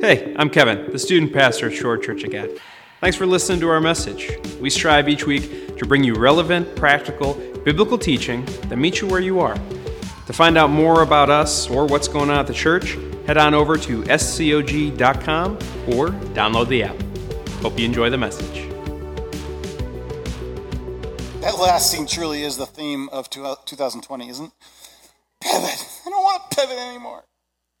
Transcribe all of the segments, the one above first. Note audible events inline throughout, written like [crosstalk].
Hey, I'm Kevin, the student pastor at Shore Church again. Thanks for listening to our message. We strive each week to bring you relevant, practical, biblical teaching that meets you where you are. To find out more about us or what's going on at the church, head on over to scog.com or download the app. Hope you enjoy the message. That last scene truly is the theme of 2020, isn't it? Pivot. I don't want to pivot anymore.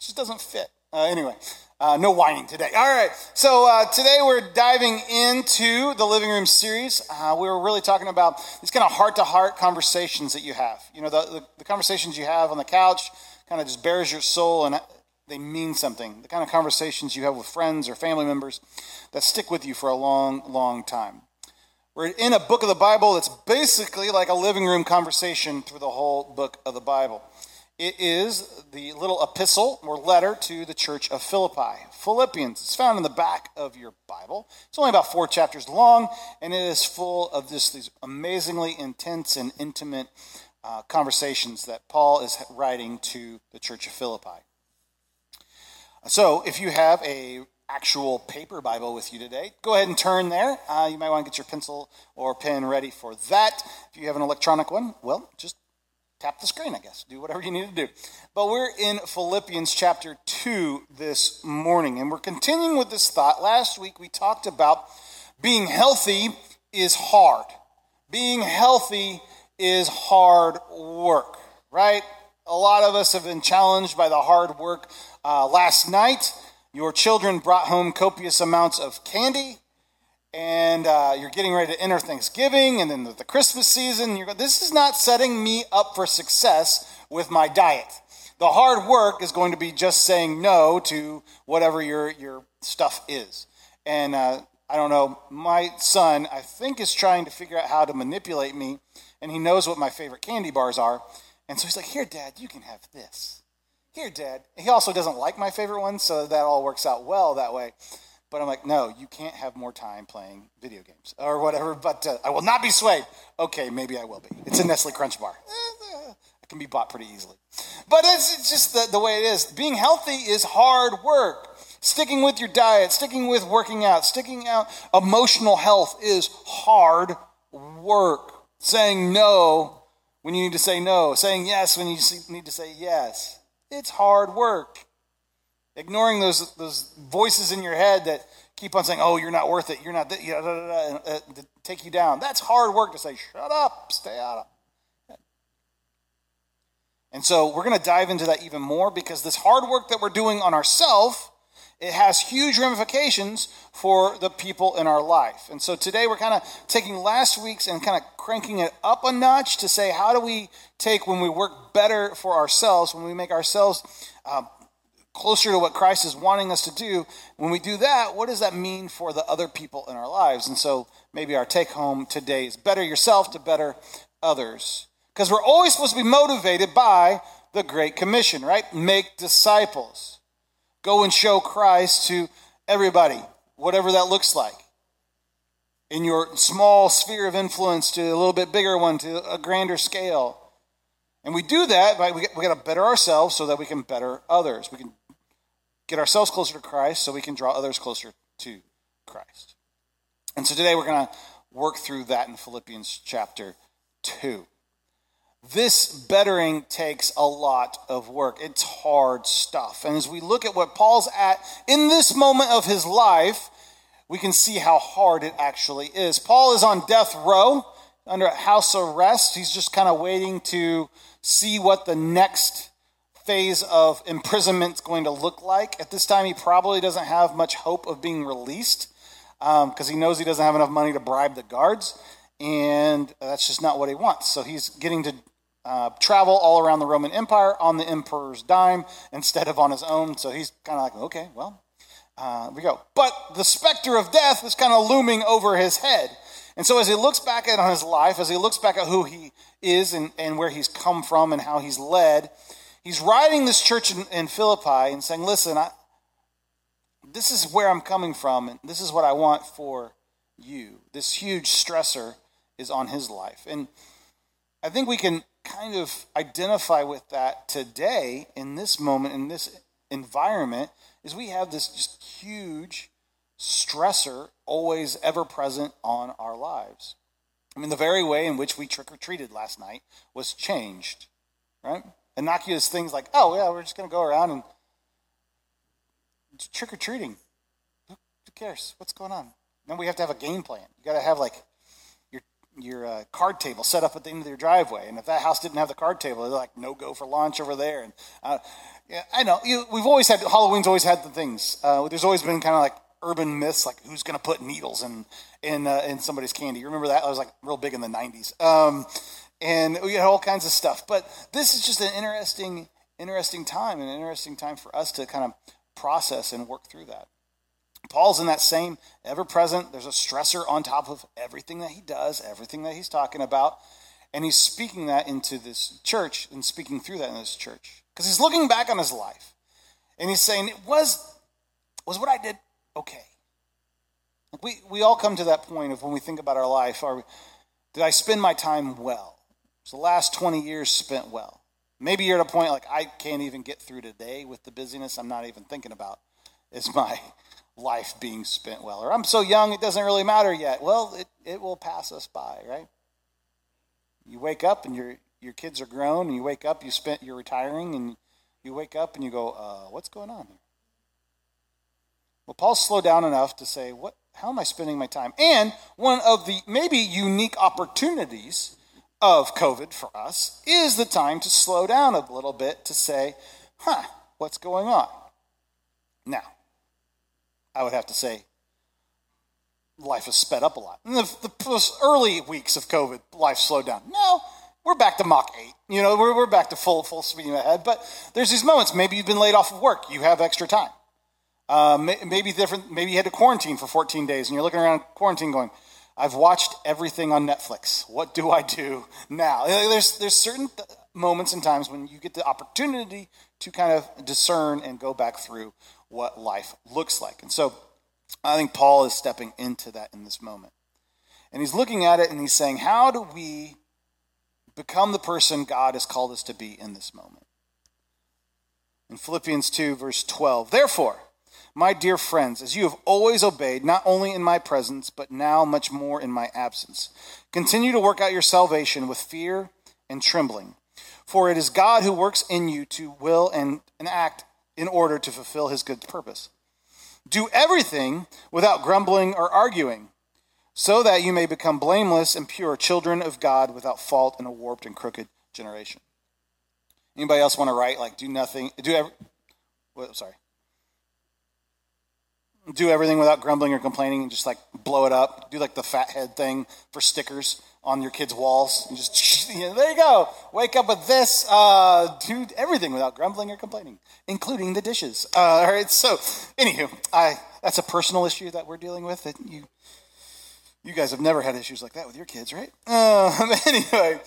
It just doesn't fit. Uh, anyway, uh, no whining today. All right. So uh, today we're diving into the living room series. Uh, we were really talking about these kind of heart to heart conversations that you have. You know, the, the, the, conversations you have on the couch kind of just bears your soul and they mean something. The kind of conversations you have with friends or family members that stick with you for a long, long time. We're in a book of the Bible that's basically like a living room conversation through the whole book of the Bible. It is the little epistle or letter to the church of Philippi. Philippians. It's found in the back of your Bible. It's only about four chapters long, and it is full of just these amazingly intense and intimate uh, conversations that Paul is writing to the church of Philippi. So, if you have a actual paper Bible with you today, go ahead and turn there. Uh, you might want to get your pencil or pen ready for that. If you have an electronic one, well, just tap the screen, I guess. Do whatever you need to do. But we're in Philippians chapter 2 this morning, and we're continuing with this thought. Last week we talked about being healthy is hard. Being healthy is hard work, right? A lot of us have been challenged by the hard work. Uh, last night, your children brought home copious amounts of candy and uh, you're getting ready to enter Thanksgiving and then the, the Christmas season. You're, this is not setting me up for success with my diet. The hard work is going to be just saying no to whatever your, your stuff is. And uh, I don't know, my son, I think, is trying to figure out how to manipulate me, and he knows what my favorite candy bars are. And so he's like, Here, Dad, you can have this. Here, Dad. He also doesn't like my favorite one, so that all works out well that way. But I'm like, no, you can't have more time playing video games or whatever. But uh, I will not be swayed. Okay, maybe I will be. It's a Nestle Crunch bar. It can be bought pretty easily. But it's, just the, the way it is. Being healthy is hard work. Sticking with your diet, sticking with working out, sticking out emotional health is hard work. Saying no when you need to say no, saying yes when you need to say yes. It's hard work. Ignoring those, those voices in your head that keep on saying, oh, you're not worth it, you're not, th- da, da, da, uh, to take you down. That's hard work to say, shut up, stay out of. And so we're going to dive into that even more because this hard work that we're doing on ourselves, it has huge ramifications for the people in our life. And so today we're kind of taking last week's and kind of cranking it up a notch to say, how do we take when we work better for ourselves, when we make ourselves uh, closer to what Christ is wanting us to do, when we do that, what does that mean for the other people in our lives? And so maybe our take home today is better yourself to better others. Because we're always supposed to be motivated by the Great Commission, right? Make disciples. Go and show Christ to everybody, whatever that looks like. In your small sphere of influence to a little bit bigger one, to a grander scale. And we do that by we, we got to better ourselves so that we can better others. We can get ourselves closer to Christ so we can draw others closer to Christ. And so today we're going to work through that in Philippians chapter 2. This bettering takes a lot of work. It's hard stuff. And as we look at what Paul's at in this moment of his life, we can see how hard it actually is. Paul is on death row under house arrest. He's just kind of waiting to see what the next phase of imprisonment is going to look like. At this time, he probably doesn't have much hope of being released because um, he knows he doesn't have enough money to bribe the guards, and that's just not what he wants. So he's getting to uh, travel all around the Roman Empire on the emperor's dime instead of on his own. So he's kind of like, okay, well, uh, we go. But the specter of death is kind of looming over his head. And so as he looks back at on his life, as he looks back at who he is and, and where he's come from and how he's led, He's writing this church in, in Philippi and saying, listen, I, this is where I'm coming from, and this is what I want for you. This huge stressor is on his life. And I think we can kind of identify with that today in this moment, in this environment, is we have this just huge stressor always ever present on our lives. I mean, the very way in which we trick or treated last night was changed, right? Innocuous things like, oh, yeah, we're just going to go around and trick or treating. Who cares? What's going on? Then we have to have a game plan. You got to have like your your uh, card table set up at the end of your driveway. And if that house didn't have the card table, they're like no go for launch over there. And uh, yeah, I know you, we've always had Halloween's always had the things. Uh, there's always been kind of like urban myths, like who's going to put needles in in uh, in somebody's candy. You remember that? I was like real big in the '90s. Um, and we had all kinds of stuff. But this is just an interesting, interesting time, an interesting time for us to kind of process and work through that. Paul's in that same ever present, there's a stressor on top of everything that he does, everything that he's talking about. And he's speaking that into this church and speaking through that in this church. Because he's looking back on his life and he's saying, It was, was what I did okay? we, we all come to that point of when we think about our life, are, we, did I spend my time well? Was the last 20 years spent well? Maybe you're at a point like I can't even get through today with the busyness I'm not even thinking about. Is [laughs] my life being spent well. Or I'm so young, it doesn't really matter yet. Well, it, it will pass us by, right? You wake up and your, your kids are grown, and you wake up, you spent, you're retiring, and you wake up and you go, uh, what's going on here? Well, Paul slowed down enough to say, what, how am I spending my time? And one of the maybe unique opportunities of COVID for us is the time to slow down a little bit to say, huh, what's going on? Now, I would have to say life has sped up a lot. In the, the early weeks of COVID, life slowed down. Now we're back to Mach 8. You know, we're, we're back to full, full speed ahead. But there's these moments. Maybe you've been laid off of work. You have extra time. Uh, maybe different. Maybe you had to quarantine for 14 days, and you're looking around quarantine, going, "I've watched everything on Netflix. What do I do now?" There's there's certain moments and times when you get the opportunity to kind of discern and go back through what life looks like. And so I think Paul is stepping into that in this moment. And he's looking at it and he's saying, How do we become the person God has called us to be in this moment? In Philippians 2, verse 12, therefore, my dear friends, as you have always obeyed, not only in my presence, but now much more in my absence, continue to work out your salvation with fear and trembling. For it is God who works in you to will and, and act in order to fulfill his good purpose. Do everything without grumbling or arguing, so that you may become blameless and pure, children of God without fault in a warped and crooked generation. Anybody else want to write like do nothing, do ever, well, sorry. Do everything without grumbling or complaining and just like blow it up. Do like the fathead thing for stickers on your kids' walls. And just, [laughs] there you go. Wake up with this. Uh, do everything without grumbling or complaining, including the dishes. Uh, all right. So, anywho, I that's a personal issue that we're dealing with. That you, you guys have never had issues like that with your kids, right? Uh, [laughs] anyway.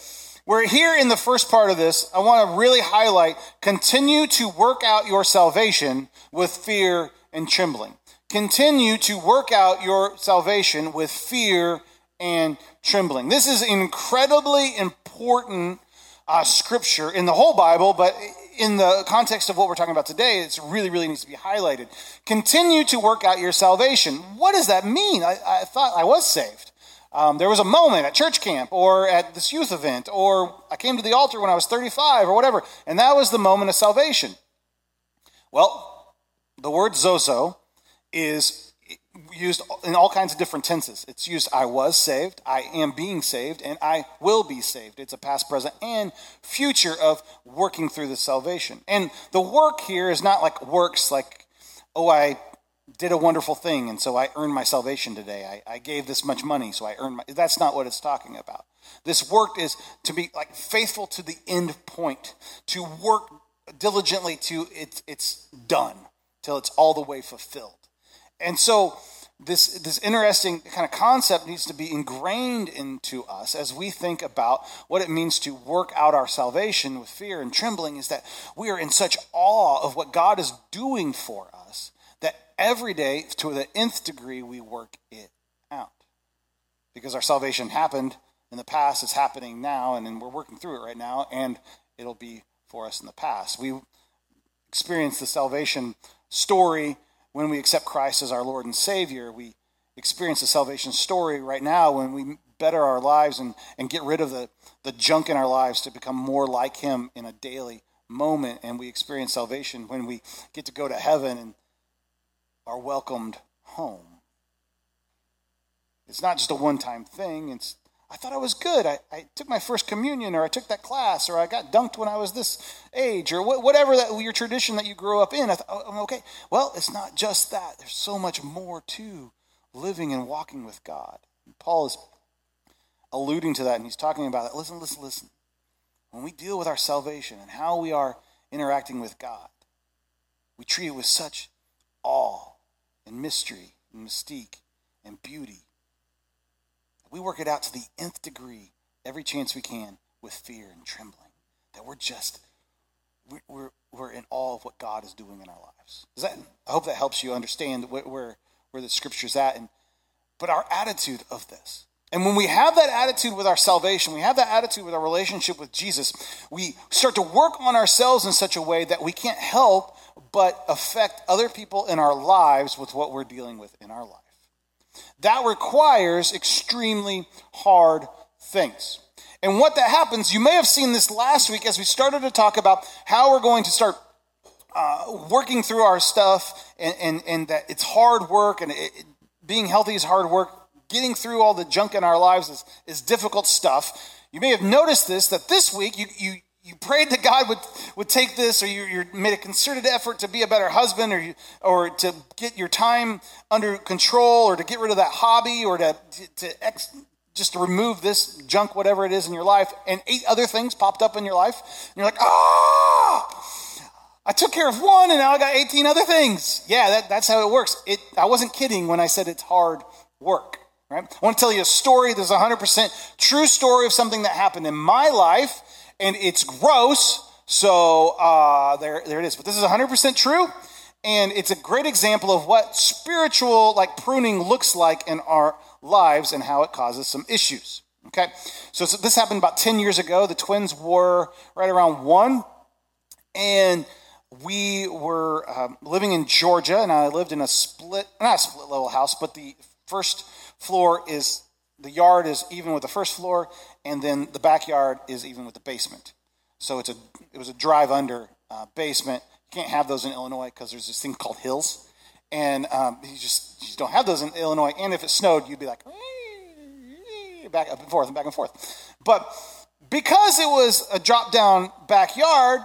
We're here in the first part of this. I want to really highlight continue to work out your salvation with fear and trembling. Continue to work out your salvation with fear and trembling. This is incredibly important uh, scripture in the whole Bible, but in the context of what we're talking about today, it really, really needs to be highlighted. Continue to work out your salvation. What does that mean? I, I thought I was saved. Um, there was a moment at church camp or at this youth event, or I came to the altar when I was 35 or whatever, and that was the moment of salvation. Well, the word sozo is used in all kinds of different tenses. It's used I was saved, I am being saved, and I will be saved. It's a past, present, and future of working through the salvation. And the work here is not like works like, oh, I did a wonderful thing, and so I earned my salvation today. I, I gave this much money, so I earned my. That's not what it's talking about. This work is to be like faithful to the end point, to work diligently to it's it's done till it's all the way fulfilled. And so this, this interesting kind of concept needs to be ingrained into us as we think about what it means to work out our salvation with fear and trembling is that we are in such awe of what God is doing for us that every day, to the nth degree, we work it out. Because our salvation happened in the past, it's happening now, and we're working through it right now, and it'll be for us in the past. We experienced the salvation story when we accept Christ as our Lord and Savior. We experience the salvation story right now when we better our lives and, and get rid of the, the junk in our lives to become more like Him in a daily moment. And we experience salvation when we get to go to heaven and are welcomed home. It's not just a one time thing. It's, I thought I was good. I, I took my first communion, or I took that class, or I got dunked when I was this age, or wh- whatever that your tradition that you grew up in. I thought, oh, I'm okay. Well, it's not just that. There's so much more to living and walking with God. And Paul is alluding to that, and he's talking about it. Listen, listen, listen. When we deal with our salvation and how we are interacting with God, we treat it with such awe and mystery and mystique and beauty. We work it out to the nth degree every chance we can with fear and trembling. That we're just, we're, we're in awe of what God is doing in our lives. That, I hope that helps you understand where, where, where the scripture's at. And, but our attitude of this. And when we have that attitude with our salvation, we have that attitude with our relationship with Jesus, we start to work on ourselves in such a way that we can't help but affect other people in our lives with what we're dealing with in our life. That requires extremely hard things. And what that happens, you may have seen this last week as we started to talk about how we're going to start uh, working through our stuff and, and, and that it's hard work and it, being healthy is hard work. Getting through all the junk in our lives is, is difficult stuff. You may have noticed this that this week you, you, you prayed that God would, would take this, or you, you made a concerted effort to be a better husband, or, you, or to get your time under control, or to get rid of that hobby, or to, to ex, just remove this junk, whatever it is in your life, and eight other things popped up in your life. And you're like, ah, I took care of one, and now I got 18 other things. Yeah, that, that's how it works. It, I wasn't kidding when I said it's hard work. Right? I want to tell you a story. There's a 100% true story of something that happened in my life and it's gross. So uh, there, there it is. But this is 100% true, and it's a great example of what spiritual like pruning looks like in our lives and how it causes some issues. Okay, so, so this happened about 10 years ago. The twins were right around one, and we were um, living in Georgia, and I lived in a split, not a split level house, but the first floor is the yard is even with the first floor, and then the backyard is even with the basement. So it's a it was a drive under uh, basement. You can't have those in Illinois because there's this thing called hills, and um, you just you just don't have those in Illinois. And if it snowed, you'd be like back up and forth and back and forth. But because it was a drop down backyard,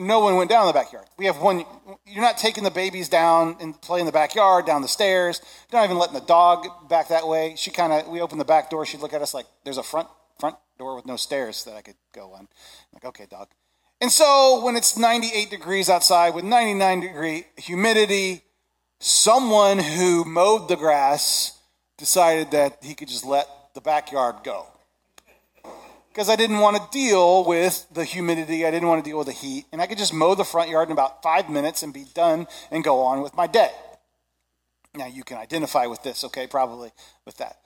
no one went down in the backyard. We have one. You're not taking the babies down and play in the backyard, down the stairs. You're not even letting the dog back that way. She kind of. We opened the back door. She'd look at us like there's a front front door with no stairs that I could go on. I'm like okay, dog. And so when it's 98 degrees outside with 99 degree humidity, someone who mowed the grass decided that he could just let the backyard go because I didn't want to deal with the humidity. I didn't want to deal with the heat. And I could just mow the front yard in about five minutes and be done and go on with my day. Now, you can identify with this, okay, probably with that.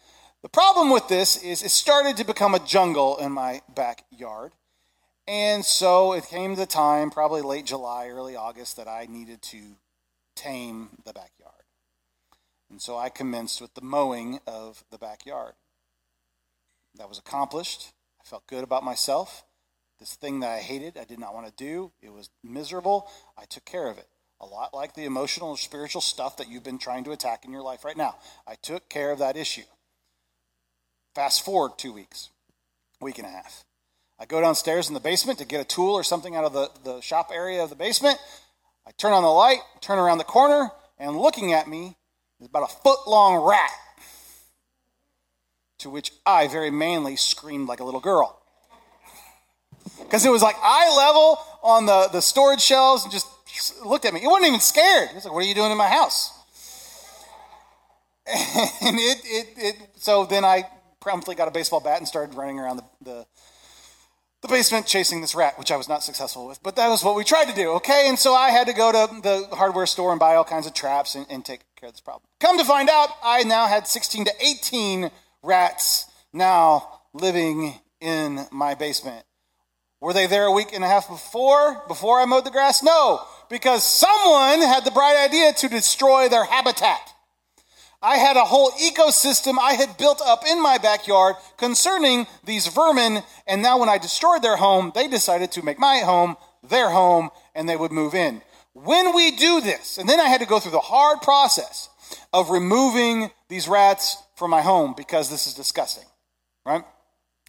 The problem with this is it started to become a jungle in my backyard. And so it came the time, probably late July, early August, that I needed to tame the backyard. And so I commenced with the mowing of the backyard. That was accomplished. I felt good about myself. This thing that I hated, I did not want to do. It was miserable. I took care of it. A lot like the emotional or spiritual stuff that you've been trying to attack in your life right now. I took care of that issue. Fast forward two weeks, week and a half. I go downstairs in the basement to get a tool or something out of the, the shop area of the basement. I turn on the light, turn around the corner, and looking at me is about a foot long rat to which I very manly screamed like a little girl. Because it was like eye level on the, the storage shelves and just looked at me. It wasn't even scared. It was like, What are you doing in my house? [laughs] And it, it, it so then I promptly got a baseball bat and started running around the, the, the basement chasing this rat, which I was not successful with. But that was what we tried to do, okay? And so I had to go to the hardware store and buy all kinds of traps and, and take care of this problem. Come to find out, I now had 16 to 18 rats now living in my basement. Were they there a week and a half before, before I mowed the grass? No. because someone had the bright idea to destroy their habitat. I had a whole ecosystem I had built up in my backyard concerning these vermin, and now when I destroyed their home, they decided to make my home their home and they would move in. When we do this, and then I had to go through the hard process of removing these rats from my home because this is disgusting, right?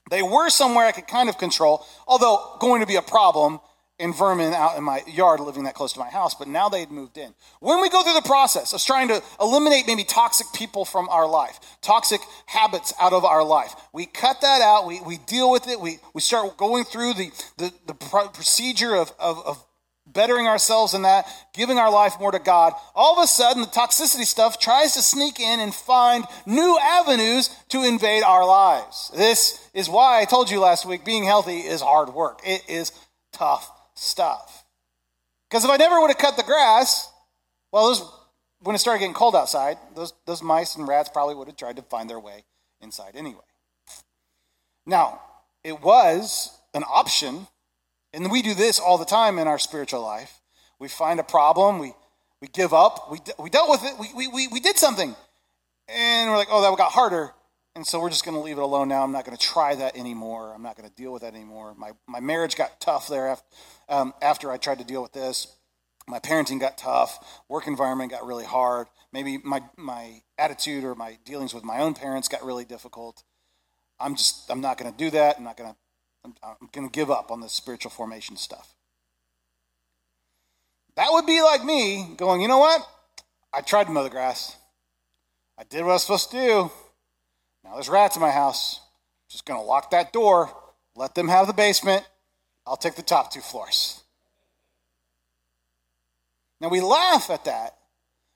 They were somewhere I could kind of control, although going to be a problem in vermin out in my yard living that close to my house, but now they'd moved in. When we go through the process of trying to eliminate maybe toxic people from our life, toxic habits out of our life, we cut that out, we, we deal with it, we, we start going through the, the, the procedure of, of, of bettering ourselves in that, giving our life more to God, all of a sudden the toxicity stuff tries to sneak in and find new avenues to invade our lives. This is why I told you last week being healthy is hard work. It is tough stuff. Because if I never would have cut the grass, well, those, when it started getting cold outside, those, those mice and rats probably would have tried to find their way inside anyway. Now, it was an option and we do this all the time in our spiritual life. We find a problem, we, we give up, we, we dealt with it, we, we, we did something. And we're like, oh, that got harder. And so we're just going to leave it alone now. I'm not going to try that anymore. I'm not going to deal with that anymore. My, my marriage got tough there after, um, after I tried to deal with this. My parenting got tough. Work environment got really hard. Maybe my, my attitude or my dealings with my own parents got really difficult. I'm just, I'm not going to do that. I'm not going to I'm, I'm going to give up on this spiritual formation stuff. That would be like me going, you know what? I tried to mow the grass. I did what I was supposed to do. Now there's rats in my house. I'm just going to lock that door, let them have the basement. I'll take the top two floors. Now we laugh at that,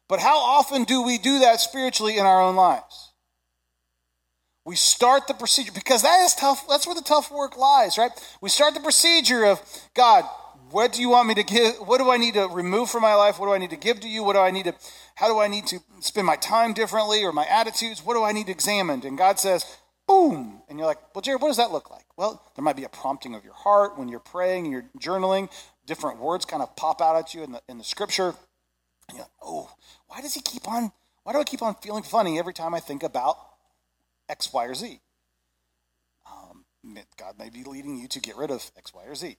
but how often do we do that spiritually in our own lives? We start the procedure because that is tough. That's where the tough work lies, right? We start the procedure of God, what do you want me to give? What do I need to remove from my life? What do I need to give to you? What do I need to, how do I need to spend my time differently or my attitudes? What do I need examined? And God says, boom. And you're like, well, Jared, what does that look like? Well, there might be a prompting of your heart when you're praying and you're journaling. Different words kind of pop out at you in the, in the scripture. And you're like, oh, why does he keep on, why do I keep on feeling funny every time I think about X, Y, or Z. Um, God may be leading you to get rid of X, Y, or Z.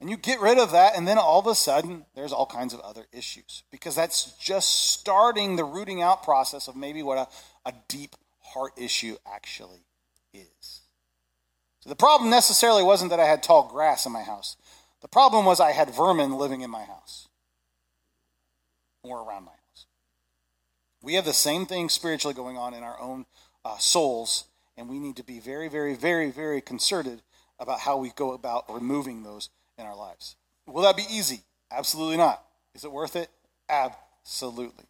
And you get rid of that, and then all of a sudden, there's all kinds of other issues. Because that's just starting the rooting out process of maybe what a, a deep heart issue actually is. So the problem necessarily wasn't that I had tall grass in my house, the problem was I had vermin living in my house or around my house. We have the same thing spiritually going on in our own uh, souls, and we need to be very, very, very, very concerted about how we go about removing those in our lives. Will that be easy? Absolutely not. Is it worth it? Absolutely.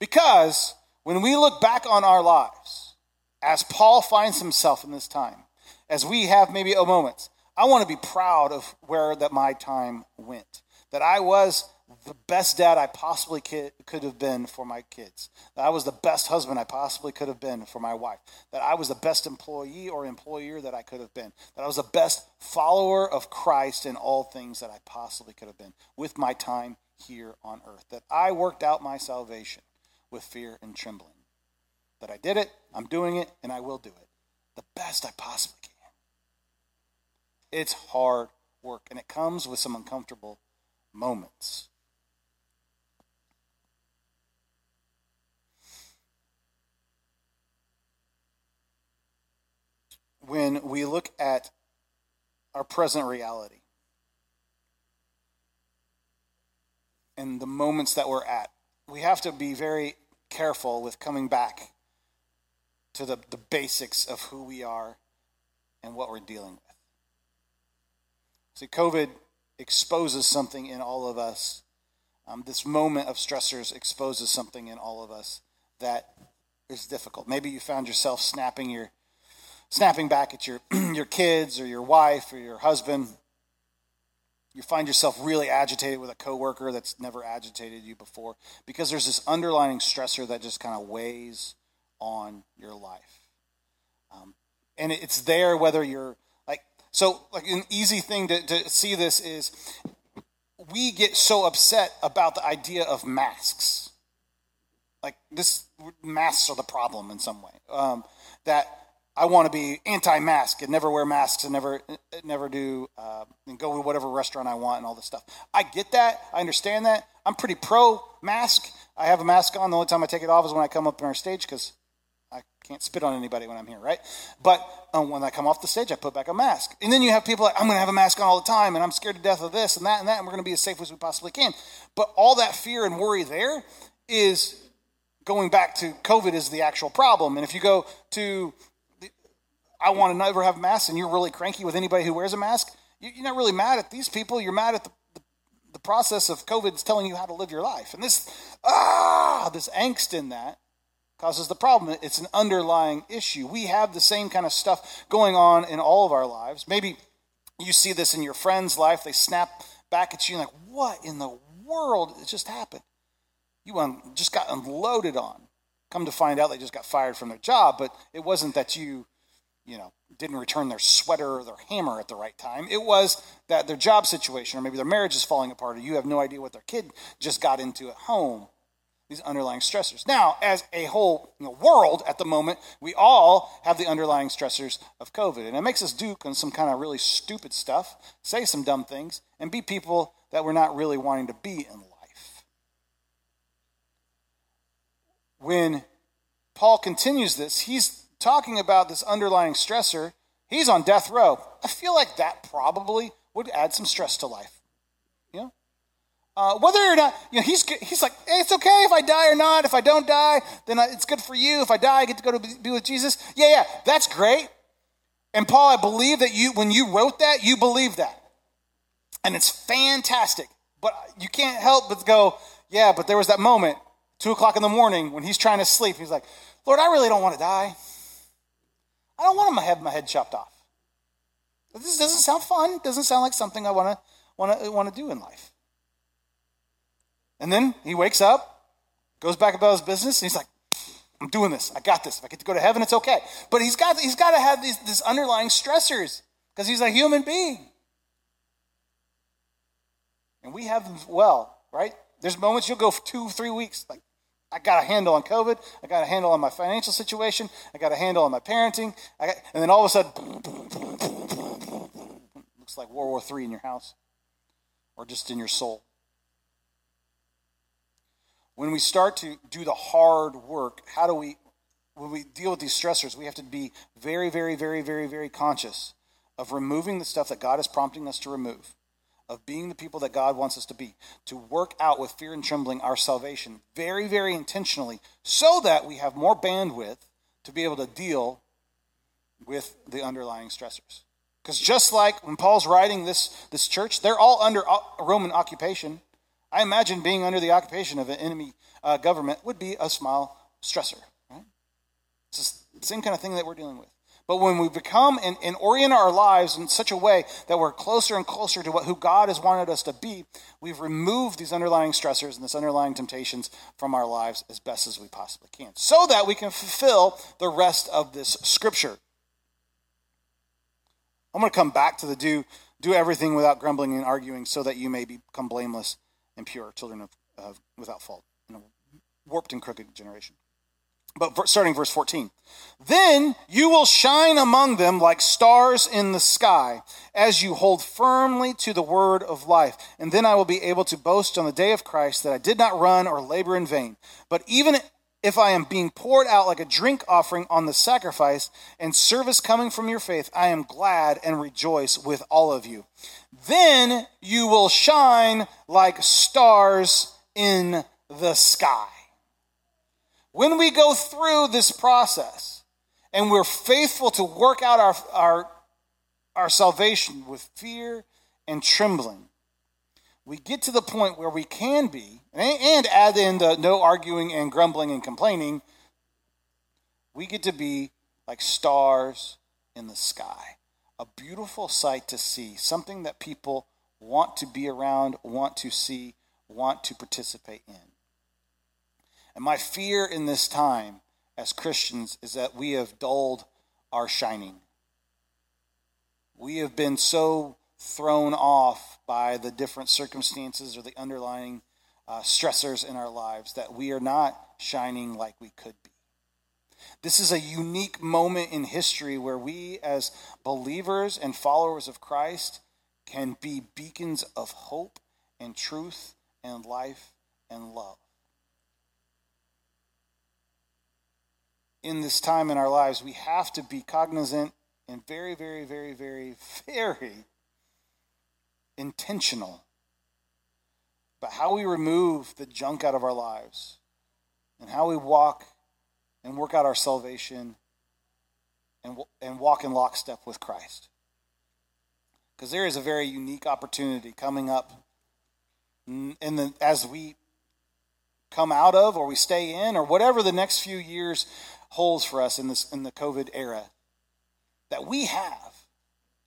Because when we look back on our lives, as Paul finds himself in this time, as we have maybe a moment, I want to be proud of where that my time went. That I was the best dad I possibly could have been for my kids. That I was the best husband I possibly could have been for my wife. That I was the best employee or employer that I could have been. That I was the best follower of Christ in all things that I possibly could have been with my time here on earth. That I worked out my salvation with fear and trembling. That I did it, I'm doing it, and I will do it the best I possibly can. It's hard work, and it comes with some uncomfortable moments. When we look at our present reality and the moments that we're at, we have to be very careful with coming back to the, the basics of who we are and what we're dealing with. See, COVID exposes something in all of us. Um, this moment of stressors exposes something in all of us that is difficult. Maybe you found yourself snapping your snapping back at your, [clears throat] your kids or your wife or your husband. You find yourself really agitated with a coworker that's never agitated you before because there's this underlying stressor that just kind of weighs on your life. Um, and it's there whether you're like, so like an easy thing to, to see this is we get so upset about the idea of masks. Like this, masks are the problem in some way. Um, that I want to be anti-mask and never wear masks and never, never do, uh, and go to whatever restaurant I want and all this stuff. I get that. I understand that. I'm pretty pro-mask. I have a mask on. The only time I take it off is when I come up on our stage because I can't spit on anybody when I'm here, right? But um, when I come off the stage, I put back a mask. And then you have people like, I'm going to have a mask on all the time, and I'm scared to death of this and that and that, and we're going to be as safe as we possibly can. But all that fear and worry there is going back to COVID is the actual problem. And if you go to, I want to never have masks, and you're really cranky with anybody who wears a mask, you're not really mad at these people. You're mad at the, the, the process of COVID's telling you how to live your life. And this, ah, this angst in that causes the problem. It's an underlying issue. We have the same kind of stuff going on in all of our lives. Maybe you see this in your friend's life. They snap back at you like, what in the world it just happened? You just got unloaded on. Come to find out they just got fired from their job, but it wasn't that you, you know, didn't return their sweater or their hammer at the right time. It was that their job situation or maybe their marriage is falling apart or you have no idea what their kid just got into at home these underlying stressors. Now, as a whole you know, world at the moment, we all have the underlying stressors of COVID. And it makes us do some kind of really stupid stuff, say some dumb things, and be people that we're not really wanting to be in life. When Paul continues this, he's talking about this underlying stressor. He's on death row. I feel like that probably would add some stress to life. you Uh, whether or not, you know, he's, he's like, hey, it's okay if I die or not. If I don't die, then it's good for you. If I die, I get to go to be with Jesus. Yeah, yeah, that's great. And Paul, I believe that you, when you wrote that, you believe that. And it's fantastic. But you can't help but go, yeah, but there was that moment, two o'clock in the morning, when he's trying to sleep. He's like, Lord, I really don't want to die. I don't want to have my head chopped off. This doesn't sound fun. Doesn't sound like something I want to want to want to do in life. And then he wakes up, goes back about his business, and he's like, I'm doing this. I got this. If I get to go to heaven, it's okay. But he's got, he's got to have these, these underlying stressors because he's a human being. And we have them well, right? There's moments you'll go for two, three weeks. Like, I got a handle on COVID. I got a handle on my financial situation. I got a handle on my parenting. Got, and then all of a sudden, looks like World War III in your house or just in your soul when we start to do the hard work, how do we, when we deal with these stressors, we have to be very, very, very, very, very conscious of removing the stuff that God is prompting us to remove, of being the people that God wants us to be, to work out with fear and trembling our salvation very, very intentionally, so that we have more bandwidth to be able to deal with the underlying stressors. Because just like when Paul's writing this, this church, they're all under Roman occupation. I imagine being under the occupation of an enemy uh, government would be a small stressor. Right? It's the same kind of thing that we're dealing with. But when we become and, and, orient our lives in such a way that we're closer and closer to what who God has wanted us to be, we've removed these underlying stressors and these underlying temptations from our lives as best as we possibly can, so that we can fulfill the rest of this scripture. I'm going to come back to the do do everything without grumbling and arguing, so that you may become blameless and pure, children of, of without fault, in a warped and crooked generation. But starting verse 14. Then you will shine among them like stars in the sky as you hold firmly to the word of life. And then I will be able to boast on the day of Christ that I did not run or labor in vain. But even if I am being poured out like a drink offering on the sacrifice and service coming from your faith, I am glad and rejoice with all of you. Then you will shine like stars in the sky. When we go through this process and we're faithful to work out our, our, our salvation with fear and trembling, we get to the point where we can be, and add in the no arguing and grumbling and complaining, we get to be like stars in the sky a beautiful sight to see, something that people want to be around, want to see, want to participate in. And my fear in this time as Christians is that we have dulled our shining. We have been so thrown off by the different circumstances or the underlying uh, stressors in our lives, that we are not shining like we could be. This is a unique moment in history where we, as believers and followers of Christ, can be beacons of hope and truth and life and love. In this time in our lives, we have to be cognizant and very, very, very, very, very intentional about how we remove the junk out of our lives and how we walk and work out our salvation and, and walk in lockstep with Christ. Because there is a very unique opportunity coming up in the, as we come out of or we stay in or whatever the next few years holds for us in this in the COVID era that we have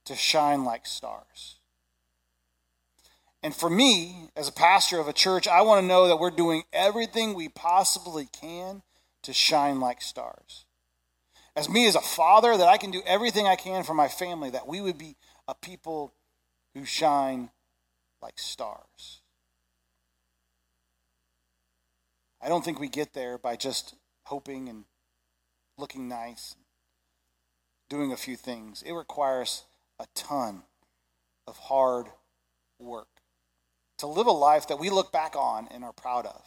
to shine like stars. And for me, as a pastor of a church, I want to know that we're doing everything we possibly can to shine like stars. As me as a father, that I can do everything I can for my family, that we would be a people who shine like stars. I don't think we get there by just hoping and looking nice, doing a few things. It requires a ton of hard work to live a life that we look back on and are proud of.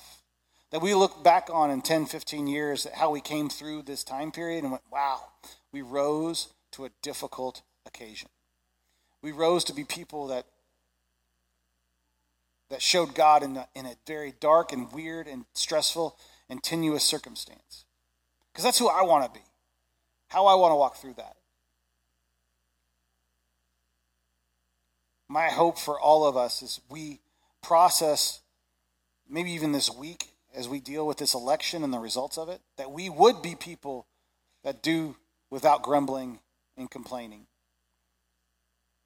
That we look back on in 10, 15 years, how we came through this time period and went, wow, we rose to a difficult occasion. We rose to be people that that showed God in in a very dark and weird and stressful and tenuous circumstance. Because that's who I want to be, how I want to walk through that. My hope for all of us is we process, maybe even this week, as we deal with this election and the results of it, that we would be people that do without grumbling and complaining.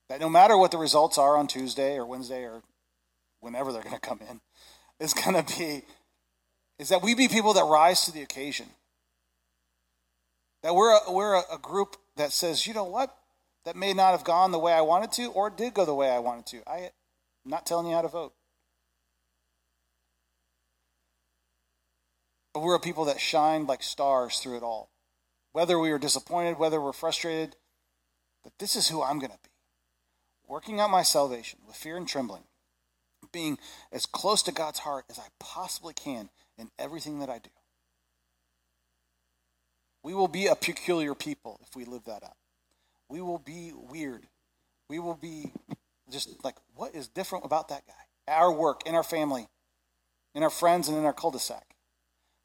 That no matter what the results are on Tuesday or Wednesday or whenever they're going to come in, is going to be is that we be people that rise to the occasion. That we're a, we're a, a group that says, you know what, that may not have gone the way I wanted to, or did go the way I wanted to. I, I'm not telling you how to vote. But we're a people that shine like stars through it all. Whether we are disappointed, whether we're frustrated, that this is who I'm going to be. Working out my salvation with fear and trembling, being as close to God's heart as I possibly can in everything that I do. We will be a peculiar people if we live that out. We will be weird. We will be just like, what is different about that guy? Our work, in our family, in our friends, and in our cul de sac.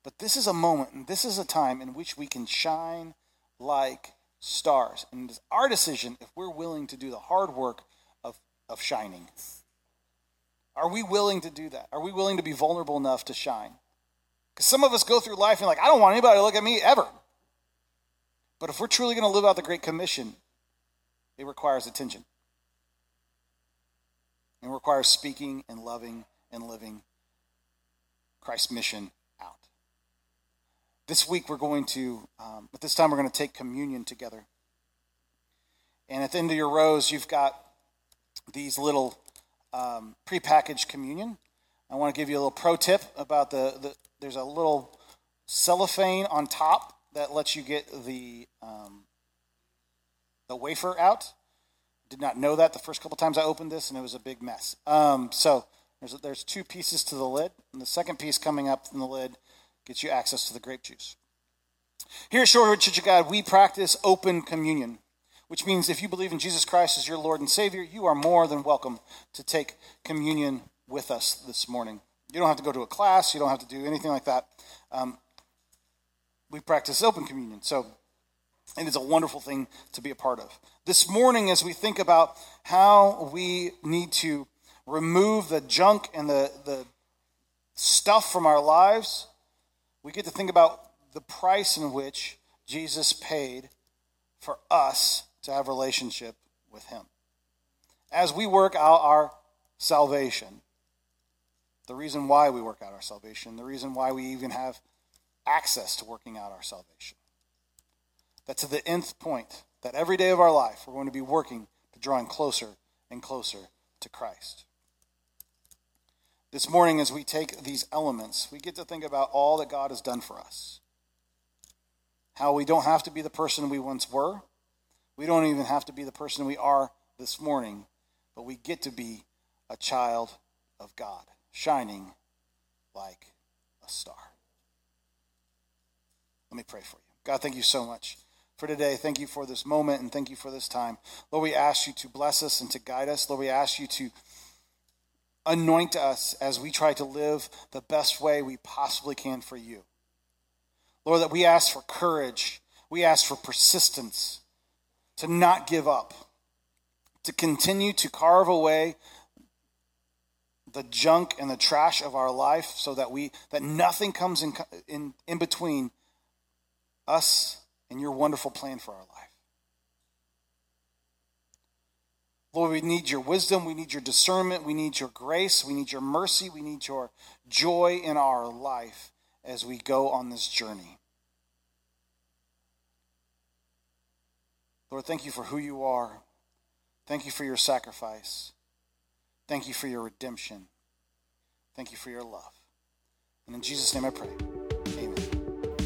But this is a moment, and this is a time in which we can shine like stars. And it's our decision if we're willing to do the hard work of, of shining. Are we willing to do that? Are we willing to be vulnerable enough to shine? Because some of us go through life and like, I don't want anybody to look at me ever. But if we're truly going to live out the Great Commission, it requires attention. It requires speaking and loving and living Christ's mission out. this week we're going to, um, but this time we're going to take communion together. And at the end of your rows, you've got these little um, prepackaged communion. I want to give you a little pro tip about the, the there's a little cellophane on top that lets you get the um, the wafer out. Did not know that the first couple times I opened this, and it was a big mess. Um, so there's there's two pieces to the lid, and the second piece coming up from the lid gets you access to the grape juice. Here at Shorewood Church of God, we practice open communion, which means if you believe in Jesus Christ as your Lord and Savior, you are more than welcome to take communion with us this morning. You don't have to go to a class, you don't have to do anything like that. Um, we practice open communion, so it is a wonderful thing to be a part of. This morning, as we think about how we need to remove the junk and the, the stuff from our lives, we get to think about the price in which Jesus paid for us to have relationship with him. As we work out our salvation, the reason why we work out our salvation, the reason why we even have access to working out our salvation. That to the nth point, that every day of our life we're going to be working to drawing closer and closer to Christ. This morning, as we take these elements, we get to think about all that God has done for us. How we don't have to be the person we once were. We don't even have to be the person we are this morning, but we get to be a child of God, shining like a star. Let me pray for you. God, thank you so much for today. Thank you for this moment and thank you for this time. Lord, we ask you to bless us and to guide us. Lord, we ask you to anoint us as we try to live the best way we possibly can for you. Lord, that we ask for courage, we ask for persistence, to not give up, to continue to carve away the junk and the trash of our life so that we that nothing comes in in, in between us and your wonderful plan for our life. Lord, we need your wisdom, we need your discernment, we need your grace, we need your mercy, we need your joy in our life as we go on this journey. Lord, thank you for who you are. Thank you for your sacrifice. Thank you for your redemption. Thank you for your love. And in Jesus' name I pray.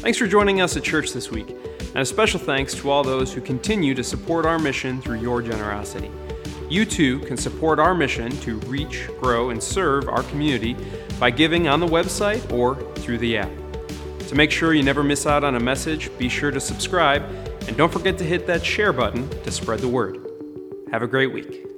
Thanks for joining us at church this week. And a special thanks to all those who continue to support our mission through your generosity. You too can support our mission to reach, grow, and serve our community by giving on the website or through the app. To make sure you never miss out on a message, be sure to subscribe and don't forget to hit that share button to spread the word. Have a great week.